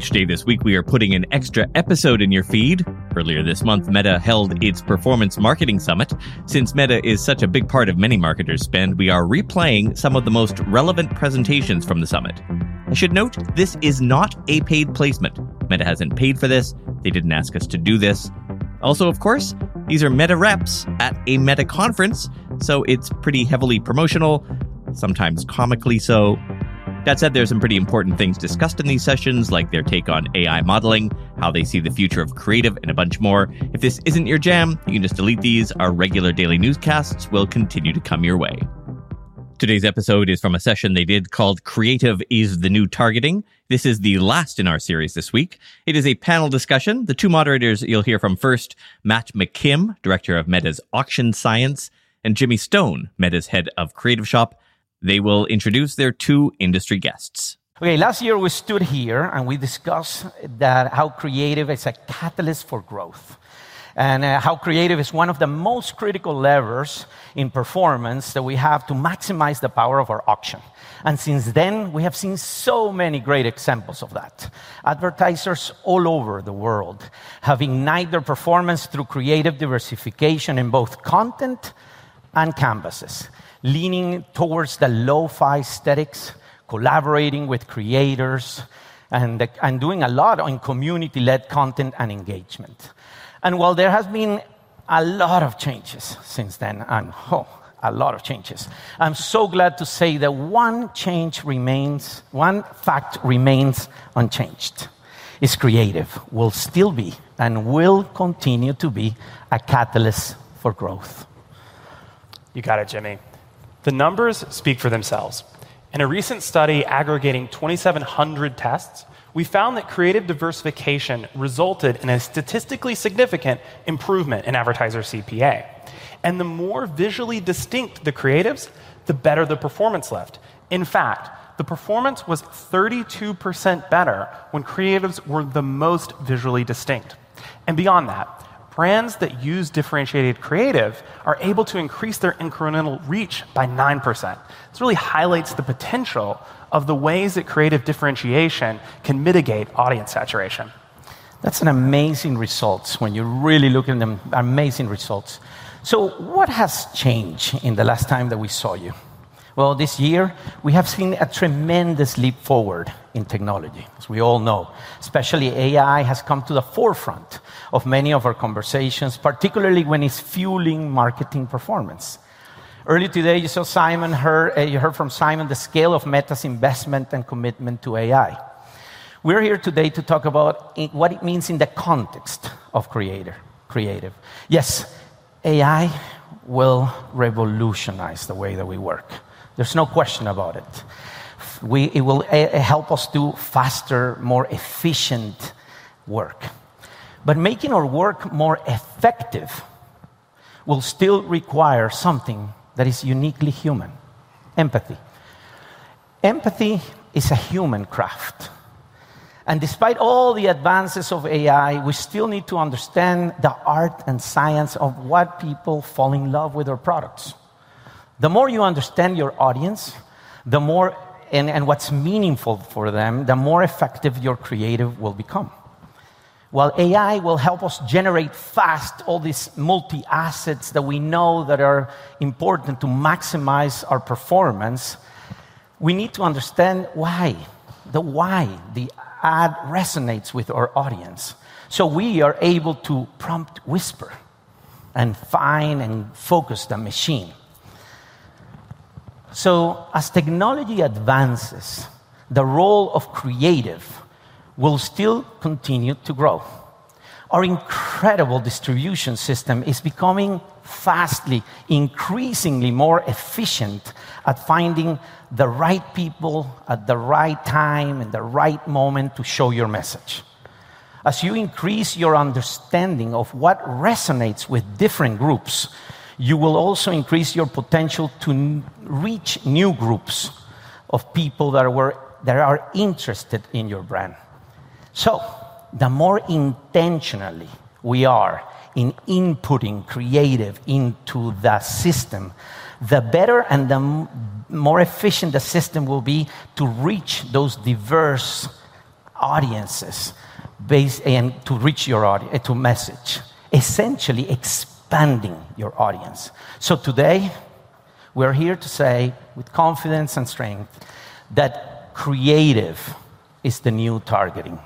Each day this week, we are putting an extra episode in your feed. Earlier this month, Meta held its Performance Marketing Summit. Since Meta is such a big part of many marketers' spend, we are replaying some of the most relevant presentations from the summit. I should note, this is not a paid placement. Meta hasn't paid for this, they didn't ask us to do this. Also, of course, these are Meta reps at a Meta conference, so it's pretty heavily promotional, sometimes comically so. That said, there's some pretty important things discussed in these sessions, like their take on AI modeling, how they see the future of creative, and a bunch more. If this isn't your jam, you can just delete these. Our regular daily newscasts will continue to come your way. Today's episode is from a session they did called Creative is the New Targeting. This is the last in our series this week. It is a panel discussion. The two moderators you'll hear from first, Matt McKim, director of Meta's Auction Science, and Jimmie Stone, Meta's head of Creative Shop. They will introduce their two industry guests. Okay, last year we stood here and we discussed that how creative is a catalyst for growth. And uh, how creative is one of the most critical levers in performance that we have to maximize the power of our auction. And since then, we have seen so many great examples of that. Advertisers all over the world have ignited their performance through creative diversification in both content and canvases leaning towards the lo fi aesthetics, collaborating with creators, and, and doing a lot on community led content and engagement. And while there has been a lot of changes since then, and oh, a lot of changes, I'm so glad to say that one change remains, one fact remains unchanged. Is creative, will still be, and will continue to be a catalyst for growth. You got it, Jimmie. The numbers speak for themselves. In a recent study aggregating 2,700 tests, we found that creative diversification resulted in a statistically significant improvement in advertiser CPA. And the more visually distinct the creatives, the better the performance left. In fact, the performance was 32% better when creatives were the most visually distinct. And beyond that, brands that use differentiated creative are able to increase their incremental reach by 9%. This really highlights the potential of the ways that creative differentiation can mitigate audience saturation. That's an amazing results when you really look at them, amazing results. So, what has changed in the last time that we saw you? Well, this year, we have seen a tremendous leap forward in technology, as we all know. Especially AI has come to the forefront of many of our conversations, particularly when it's fueling marketing performance. Earlier today, you saw Simon, heard, uh, you heard from Simon the scale of Meta's investment and commitment to AI. We're here today to talk about what it means in the context of creator, creative. Yes, AI will revolutionize the way that we work. There's no question about it. We, it will uh, help us do faster, more efficient work. But making our work more effective will still require something that is uniquely human empathy. Empathy is a human craft. And despite all the advances of AI, we still need to understand the art and science of what people fall in love with our products. The more you understand your audience, the more and, and what's meaningful for them, the more effective your creative will become. While AI will help us generate fast all these multi assets that we know that are important to maximize our performance, we need to understand why, the why the ad resonates with our audience. So we are able to prompt whisper and find and focus the machine. So as technology advances, the role of creative will still continue to grow. Our incredible distribution system is becoming fastly, increasingly more efficient at finding the right people at the right time and the right moment to show your message. As you increase your understanding of what resonates with different groups, you will also increase your potential to reach new groups of people that are, that are interested in your brand. So, the more intentionally we are in inputting creative into the system, the better and the more efficient the system will be to reach those diverse audiences based and to reach your audience, to message, essentially expanding your audience. So today, we're here to say with confidence and strength that creative is the new targeting.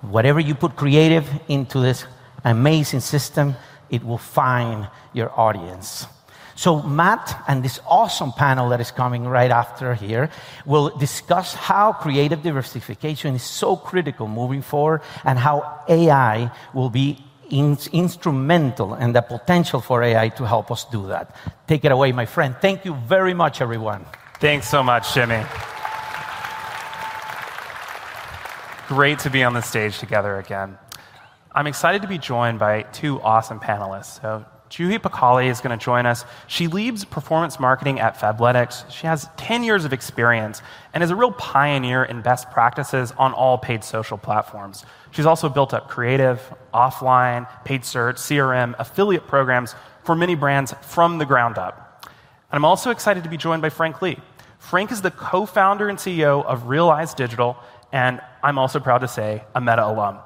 Whatever you put creative into this amazing system, it will find your audience. So, Matt and this awesome panel that is coming right after here will discuss how creative diversification is so critical moving forward and how AI will be in, instrumental and the potential for AI to help us do that. Take it away, my friend. Thank you very much, everyone. Thanks so much, Jimmie. Great to be on the stage together again. I'm excited to be joined by two awesome panelists. So, Juhi Pikale is going to join us. She leads performance marketing at Fabletics. She has 10 years of experience and is a real pioneer in best practices on all paid social platforms. She's also built up creative, offline, paid search, CRM, affiliate programs for many brands from the ground up. And I'm also excited to be joined by Frank Lee. Frank is the co founder and CEO of RealEyes Digital and I'm also proud to say a Meta alum.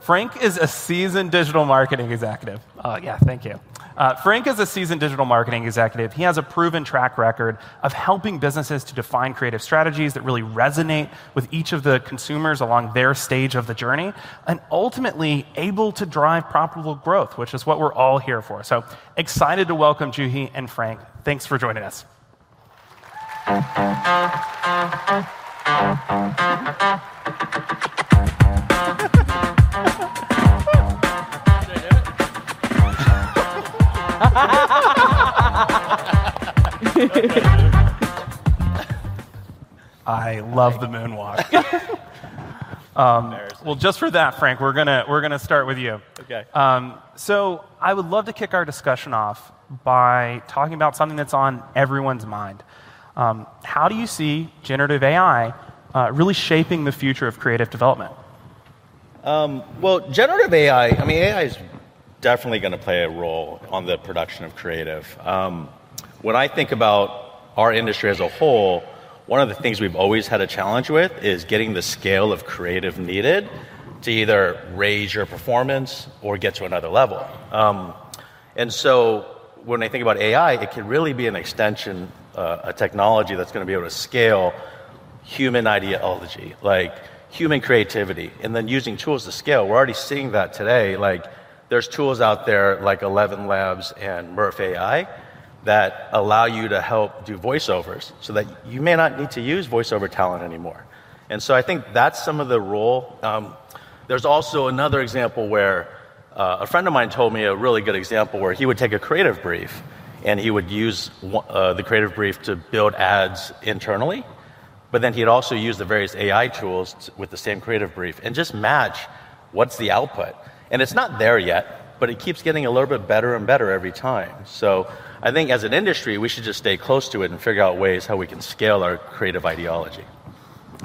Frank is a seasoned digital marketing executive. Uh, yeah, thank you. Uh, Frank is a seasoned digital marketing executive. He has a proven track record of helping businesses to define creative strategies that really resonate with each of the consumers along their stage of the journey, and ultimately able to drive profitable growth, which is what we're all here for. So excited to welcome Juhi and Frank. Thanks for joining us. I love the moonwalk. um, well, just for that, Frank, we're gonna we're gonna start with you. Okay. Um, so I would love to kick our discussion off by talking about something that's on everyone's mind. Um, how do you see generative AI uh, really shaping the future of creative development? Um, well, generative AI, I mean, AI is definitely going to play a role on the production of creative. Um, when I think about our industry as a whole, one of the things we've always had a challenge with is getting the scale of creative needed to either raise your performance or get to another level. Um, and so when I think about AI, it can really be an extension uh, a technology that's going to be able to scale human ideology, like human creativity, and then using tools to scale. We're already seeing that today. Like, there's tools out there like Eleven Labs and Murf AI that allow you to help do voiceovers so that you may not need to use voiceover talent anymore. And so I think that's some of the role. Um, there's also another example where uh, a friend of mine told me a really good example where he would take a creative brief and he would use uh, the creative brief to build ads internally. But then he'd also use the various AI tools to, with the same creative brief and just match what's the output. And it's not there yet, but it keeps getting a little bit better and better every time. So I think as an industry, we should just stay close to it and figure out ways how we can scale our creative ideology.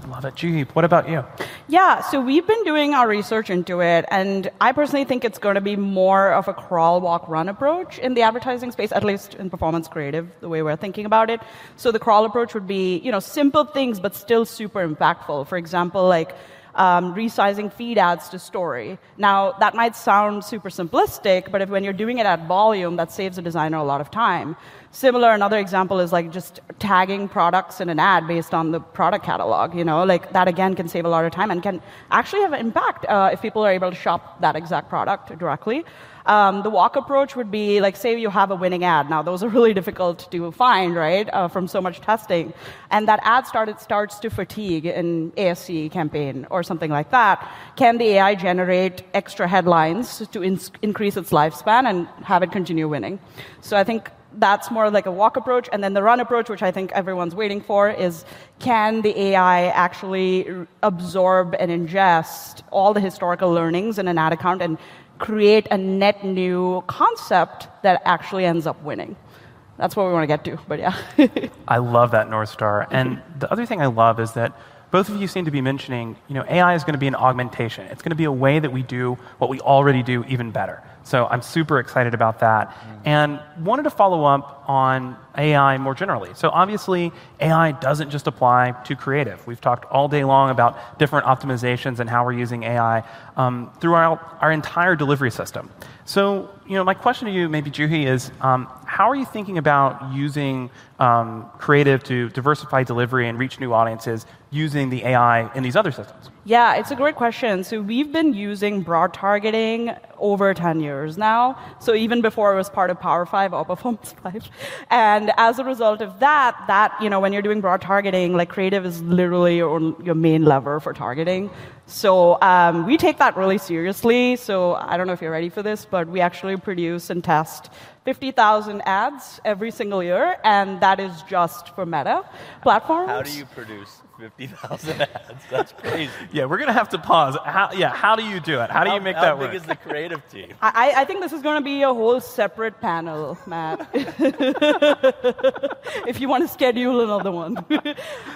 Love it. Juhi, what about you? Yeah, so we've been doing our research into it, and I personally think it's going to be more of a crawl, walk, run approach in the advertising space, at least in performance creative, the way we're thinking about it. So the crawl approach would be, you know, simple things, but still super impactful. For example, like um, resizing feed ads to story. Now, that might sound super simplistic, but if when you're doing it at volume, that saves a designer a lot of time. Similar, another example is like just tagging products in an ad based on the product catalog. You know, like that again can save a lot of time and can actually have an impact uh, if people are able to shop that exact product directly. Um, the walk approach would be like, say you have a winning ad. Now, those are really difficult to find, right, uh, from so much testing. And that ad started, starts to fatigue in ASC campaign or something like that. Can the AI generate extra headlines to in- increase its lifespan and have it continue winning? So I think that's more like a walk approach. And then the run approach, which I think everyone's waiting for, is can the AI actually absorb and ingest all the historical learnings in an ad account and create a net new concept that actually ends up winning. That's what we want to get to, but yeah. I love that North Star. And the other thing I love is that both of you seem to be mentioning, you know, AI is going to be an augmentation. It's going to be a way that we do what we already do even better. So I'm super excited about that. And wanted to follow up on AI more generally. So obviously, AI doesn't just apply to creative. We've talked all day long about different optimizations and how we're using AI um, throughout our entire delivery system. So, you know, my question to you, maybe Juhi, is um, how are you thinking about using um, creative to diversify delivery and reach new audiences using the AI in these other systems? Yeah, it's a great question. So we've been using broad targeting over 10 years now. So even before it was part of Power 5 or Performance 5. And as a result of that, that, you know, when you're doing broad targeting, like creative is literally your, your main lever for targeting. So um, we take that really seriously. So I don't know if you're ready for this, but we actually produce and test 50,000 ads every single year, and that is just for Meta platforms. How do you produce 50,000 ads? That's crazy. yeah, we're going to have to pause. How, yeah, how do you do it? How do you make how that work? How big is the creative team? I, I think this is going to be a whole separate panel, Matt. if you want to schedule another one.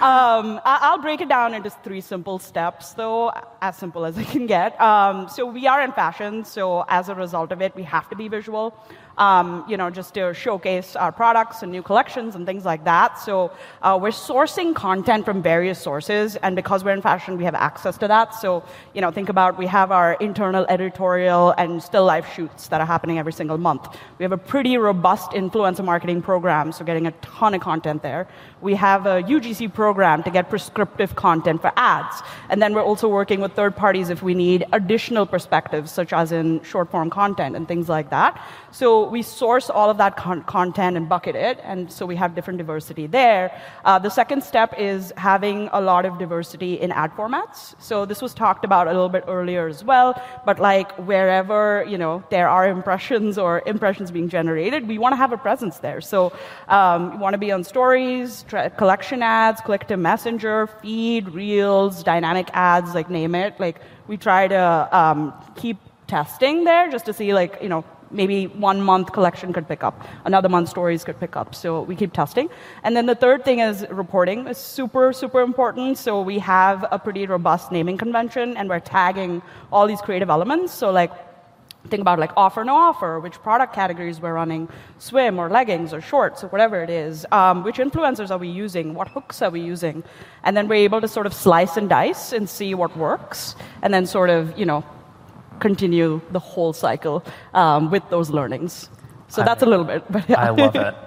um, I'll break it down into three simple steps, though, as simple as I can get. Um, so we are in fashion, so as a result of it, we have to be visual um, you know, just to showcase our products and new collections and things like that. So uh, we're sourcing content from various sources, and because we're in fashion, we have access to that. So, you know, think about we have our internal editorial and still life shoots that are happening every single month. We have a pretty robust influencer marketing program, so getting a ton of content there. We have a UGC program to get prescriptive content for ads. And then we're also working with third parties if we need additional perspectives, such as in short form content and things like that. So we source all of that con- content and bucket it, and so we have different diversity there. Uh, the second step is having a lot of diversity in ad formats. So this was talked about a little bit earlier as well, but like wherever you know there are impressions or impressions being generated, we want to have a presence there. So um, we want to be on stories, tra- collection ads, click to messenger, feed, reels, dynamic ads, like name it. Like we try to um, keep testing there just to see like you know maybe one month collection could pick up, another month stories could pick up. So we keep testing. And then the third thing is reporting is super, super important. So we have a pretty robust naming convention and we're tagging all these creative elements. So like think about like offer no offer which product categories we're running swim or leggings or shorts or whatever it is um, which influencers are we using what hooks are we using and then we're able to sort of slice and dice and see what works and then sort of you know continue the whole cycle um, with those learnings. So that's a little bit. But yeah. I love it.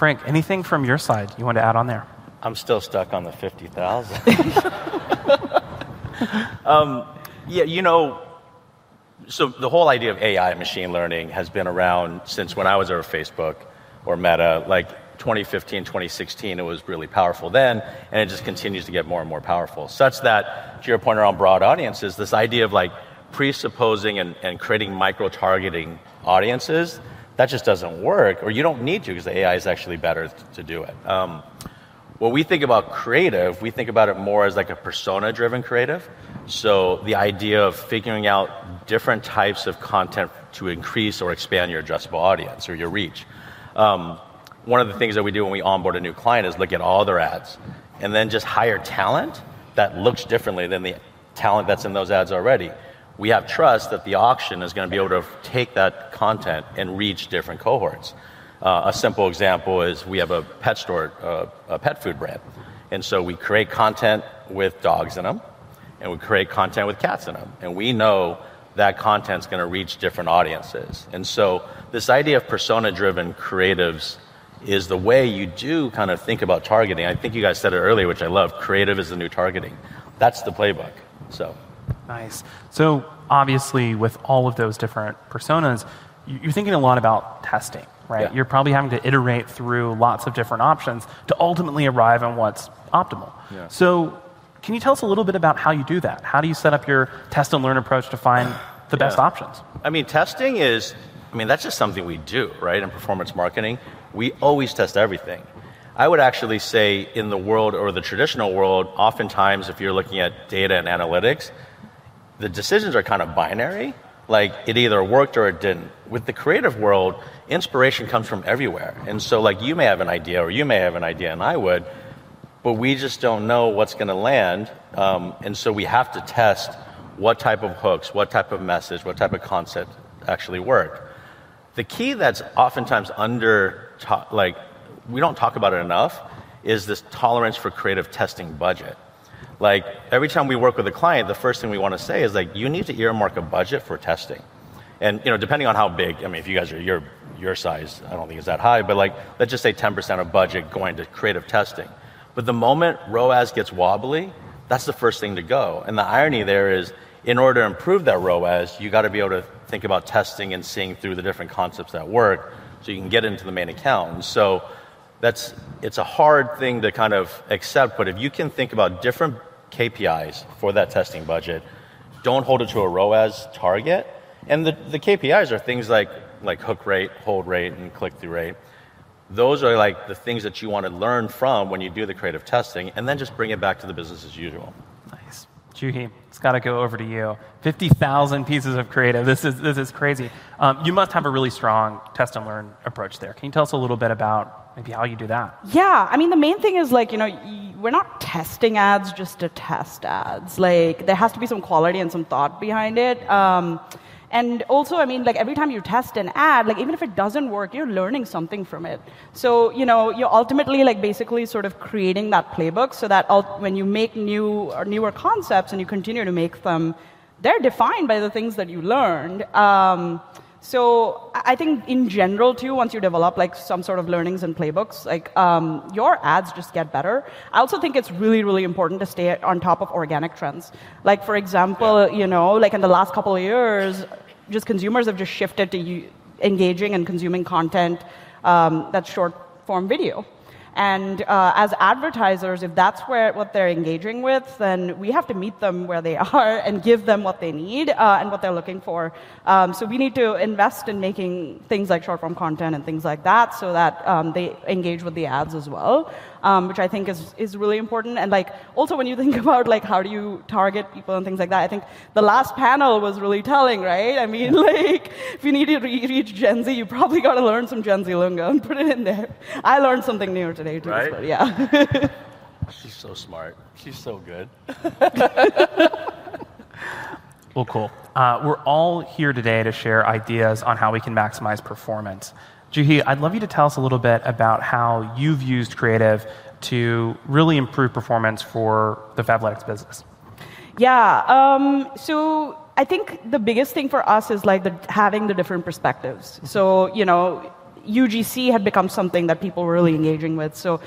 Frank, anything from your side you want to add on there? I'm still stuck on the 50,000. um, yeah, you know, so the whole idea of AI, machine learning, has been around since when I was over Facebook or Meta, like 2015, 2016, it was really powerful then, and it just continues to get more and more powerful. Such that, to your point around broad audiences, this idea of like presupposing and, and creating micro targeting audiences that just doesn't work, or you don't need to because the AI is actually better to do it. Um, when we think about creative, we think about it more as like a persona driven creative. So the idea of figuring out different types of content to increase or expand your addressable audience or your reach. Um, one of the things that we do when we onboard a new client is look at all their ads and then just hire talent that looks differently than the talent that's in those ads already we have trust that the auction is going to be able to take that content and reach different cohorts. Uh, a simple example is we have a pet store, uh, a pet food brand. And so we create content with dogs in them, and we create content with cats in them. And we know that content's going to reach different audiences. And so this idea of persona driven creatives is the way you do kind of think about targeting. I think you guys said it earlier, which I love. Creative is the new targeting. That's the playbook. So Nice. So obviously, with all of those different personas, you- you're thinking a lot about testing, right? Yeah. You're probably having to iterate through lots of different options to ultimately arrive on what's optimal. Yeah. So, can you tell us a little bit about how you do that? How do you set up your test and learn approach to find the best Yeah. options? I mean, testing is, I mean, that's just something we do, right? In performance marketing, we always test everything. I would actually say in the world or the traditional world, oftentimes if you're looking at data and analytics, the decisions are kind of binary. Like it either worked or it didn't. With the creative world, inspiration comes from everywhere. And so, like, you may have an idea or you may have an idea, and I would, but we just don't know what's going to land. Um, and so we have to test what type of hooks, what type of message, what type of concept actually work. The key that's oftentimes under, like, we don't talk about it enough, is this tolerance for creative testing budget. Like, every time we work with a client, the first thing we want to say is, like, you need to earmark a budget for testing. And, you know, depending on how big, I mean, if you guys are your, your size, I don't think it's that high, but like, let's just say 10% of budget going to creative testing. But the moment ROAS gets wobbly, that's the first thing to go. And the irony there is, in order to improve that ROAS, you got to be able to think about testing and seeing through the different concepts that work so you can get into the main account. And so that's, it's a hard thing to kind of accept, but if you can think about different KPIs for that testing budget, don't hold it to a ROAS target. And the, the KPIs are things like, like hook rate, hold rate, and click through rate. Those are like the things that you want to learn from when you do the creative testing, and then just bring it back to the business as usual. Nice. Juhi, it's got to go over to you. 50,000 pieces of creative. This is, this is crazy. Um, you must have a really strong test and learn approach there. Can you tell us a little bit about maybe how you do that? Yeah, I mean, the main thing is like, you know, y- we're not testing ads just to test ads. Like, there has to be some quality and some thought behind it. Um, and also, I mean, like every time you test an ad, like even if it doesn't work, you're learning something from it. So, you know, you're ultimately like basically sort of creating that playbook so that when you make new or newer concepts and you continue to make them, they're defined by the things that you learned. Um, so I think in general too, once you develop like some sort of learnings and playbooks, like um, your ads just get better. I also think it's really, really important to stay on top of organic trends. Like for example, you know, like in the last couple of years, just consumers have just shifted to engaging and consuming content um, that's short form video. And uh, as advertisers, if that's where what they're engaging with, then we have to meet them where they are and give them what they need uh, and what they're looking for. Um, so we need to invest in making things like short form content and things like that, so that um, they engage with the ads as well, um, which I think is is really important. And like also when you think about like how do you target people and things like that, I think the last panel was really telling, right? I mean, like if you need to re- reach Gen Z, you probably got to learn some Gen Z lingo and put it in there. I learned something new today too. Right? but yeah. She's so smart. She's so good. Well, cool. Uh, we're all here today to share ideas on how we can maximize performance. Juhi, I'd love you to tell us a little bit about how you've used creative to really improve performance for the Fabletics business. Yeah. Um, so I think the biggest thing for us is like the, having the different perspectives. So you know, UGC had become something that people were really engaging with. So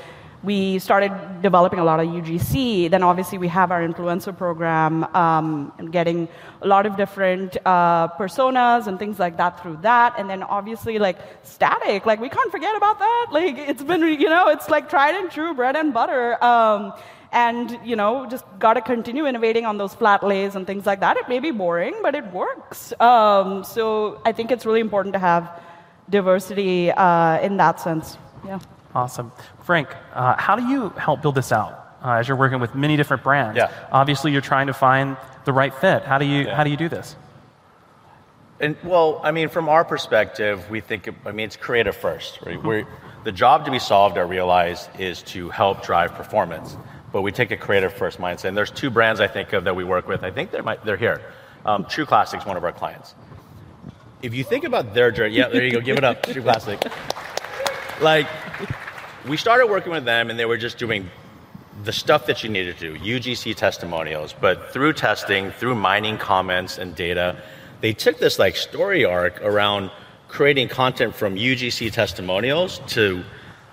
we started developing a lot of UGC. Then obviously we have our influencer program um, and getting a lot of different uh, personas and things like that through that. And then obviously like static, like we can't forget about that. Like it's been, you know, it's like tried and true bread and butter. Um, and you know just got to continue innovating on those flat lays and things like that it may be boring but it works um, so i think it's really important to have diversity uh, in that sense yeah Awesome. Frank, uh, how do you help build this out uh, as you're working with many different brands? Yeah. Obviously, you're trying to find the right fit. How do you, Yeah. how do, you do this? And well, I mean, from our perspective, we think, I mean, it's creative first, right? We're, the job to be solved, I realize, is to help drive performance. But we take a creative first mindset. And there's two brands I think of that we work with. I think they're, they're here. Um, True Classics, one of our clients. If you think about their journey, yeah, there you go, give it up, True Classic. Like, we started working with them, and they were just doing the stuff that you needed to do, UGC testimonials, but through testing, through mining comments and data, they took this like story arc around creating content from UGC testimonials to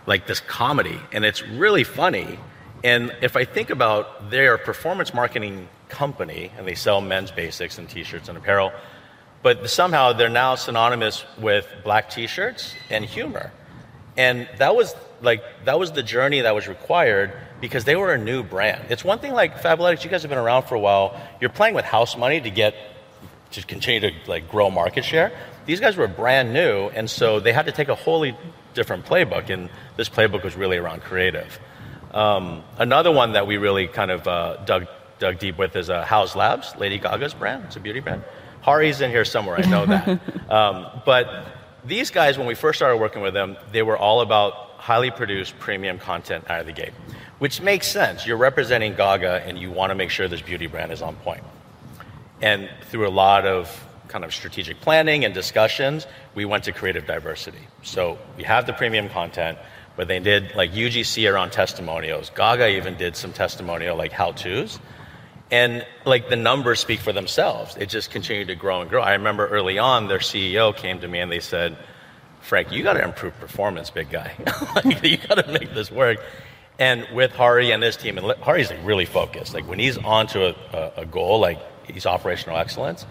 like this comedy, and it's really funny. And if I think about their performance marketing company, and they sell men's basics and t-shirts and apparel, but somehow they're now synonymous with black t-shirts and humor. And that was like that was the journey that was required because they were a new brand. It's one thing like Fabletics, you guys have been around for a while. You're playing with house money to get to continue to like grow market share. These guys were brand new, and so they had to take a wholly different playbook, and this playbook was really around creative. Um, another one that we really kind of uh, dug dug deep with is uh, Haus Labs, Lady Gaga's brand. It's a beauty brand. Hari's in here somewhere, I know that. um, but these guys, when we first started working with them, they were all about highly produced premium content out of the gate, which makes sense. You're representing Gaga and you want to make sure this beauty brand is on point. And through a lot of kind of strategic planning and discussions, we went to creative diversity. So we have the premium content, but they did like UGC around testimonials. Gaga even did some testimonial like how to's. And like the numbers speak for themselves. It just continued to grow and grow. I remember early on, their CEO came to me and they said, Frank, you got to improve performance, big guy. you got to make this work. And with Hari and his team, and Hari's like really focused. Like when he's onto a, a, a goal, like he's operational excellence,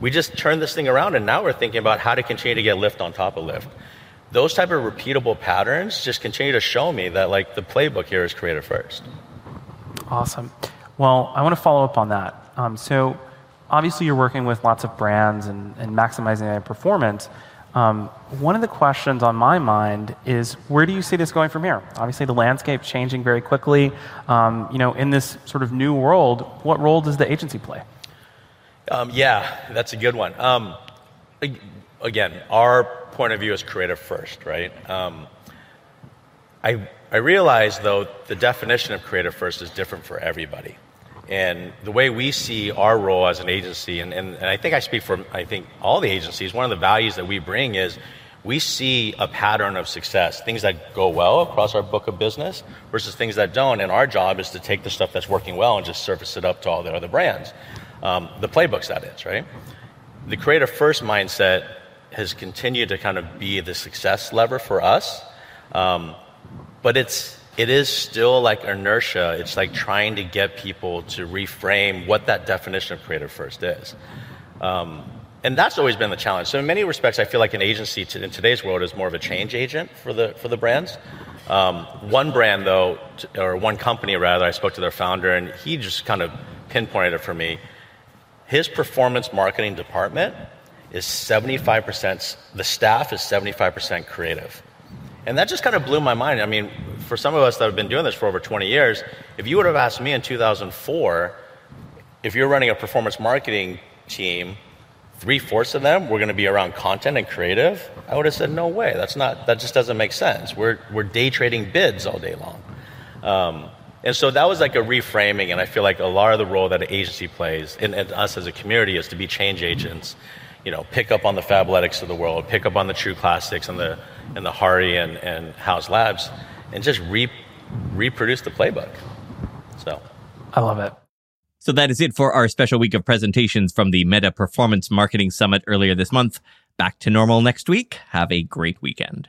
we just turned this thing around and now we're thinking about how to continue to get lift on top of lift. Those type of repeatable patterns just continue to show me that like the playbook here is creative first. Awesome. Well, I want to follow up on that. Um, so, obviously, you're working with lots of brands and, and maximizing their performance. Um, one of the questions on my mind is where do you see this going from here? Obviously, the landscape changing very quickly. Um, you know, in this sort of new world, what role does the agency play? Um, yeah, that's a good one. Um, again, our point of view is creative first, right? Um, I I realize though the definition of creative first is different for everybody. And the way we see our role as an agency, and, and, and I think I speak for I think all the agencies, one of the values that we bring is we see a pattern of success, things that go well across our book of business versus things that don't. And our job is to take the stuff that's working well and just surface it up to all the other brands. Um, the playbooks, that is, right? The creative first mindset has continued to kind of be the success lever for us. Um, but it's it is still like inertia. It's like trying to get people to reframe what that definition of creative first is. Um, and that's always been the challenge. So in many respects, I feel like an agency to, in today's world is more of a change agent for the for the brands. Um, one brand though, or one company rather, I spoke to their founder, and he just kind of pinpointed it for me. His performance marketing department is 75%. The staff is 75% creative. And that just kind of blew my mind. I mean, for some of us that have been doing this for over 20 years, if you would have asked me in 2004, if you're running a performance marketing team, three fourths of them were going to be around content and creative, I would have said, no way. That's not, that just doesn't make sense. We're, we're day trading bids all day long. Um, and so that was like a reframing, and I feel like a lot of the role that an agency plays, and, and us as a community, is to be change agents. You know, pick up on the Fabletics of the world, pick up on the True Classics and the and the Hari and, and Haus Labs and just re- reproduce the playbook. So I love it. So that is it for our special week of presentations from the Meta Performance Marketing Summit earlier this month. Back to normal next week. Have a great weekend.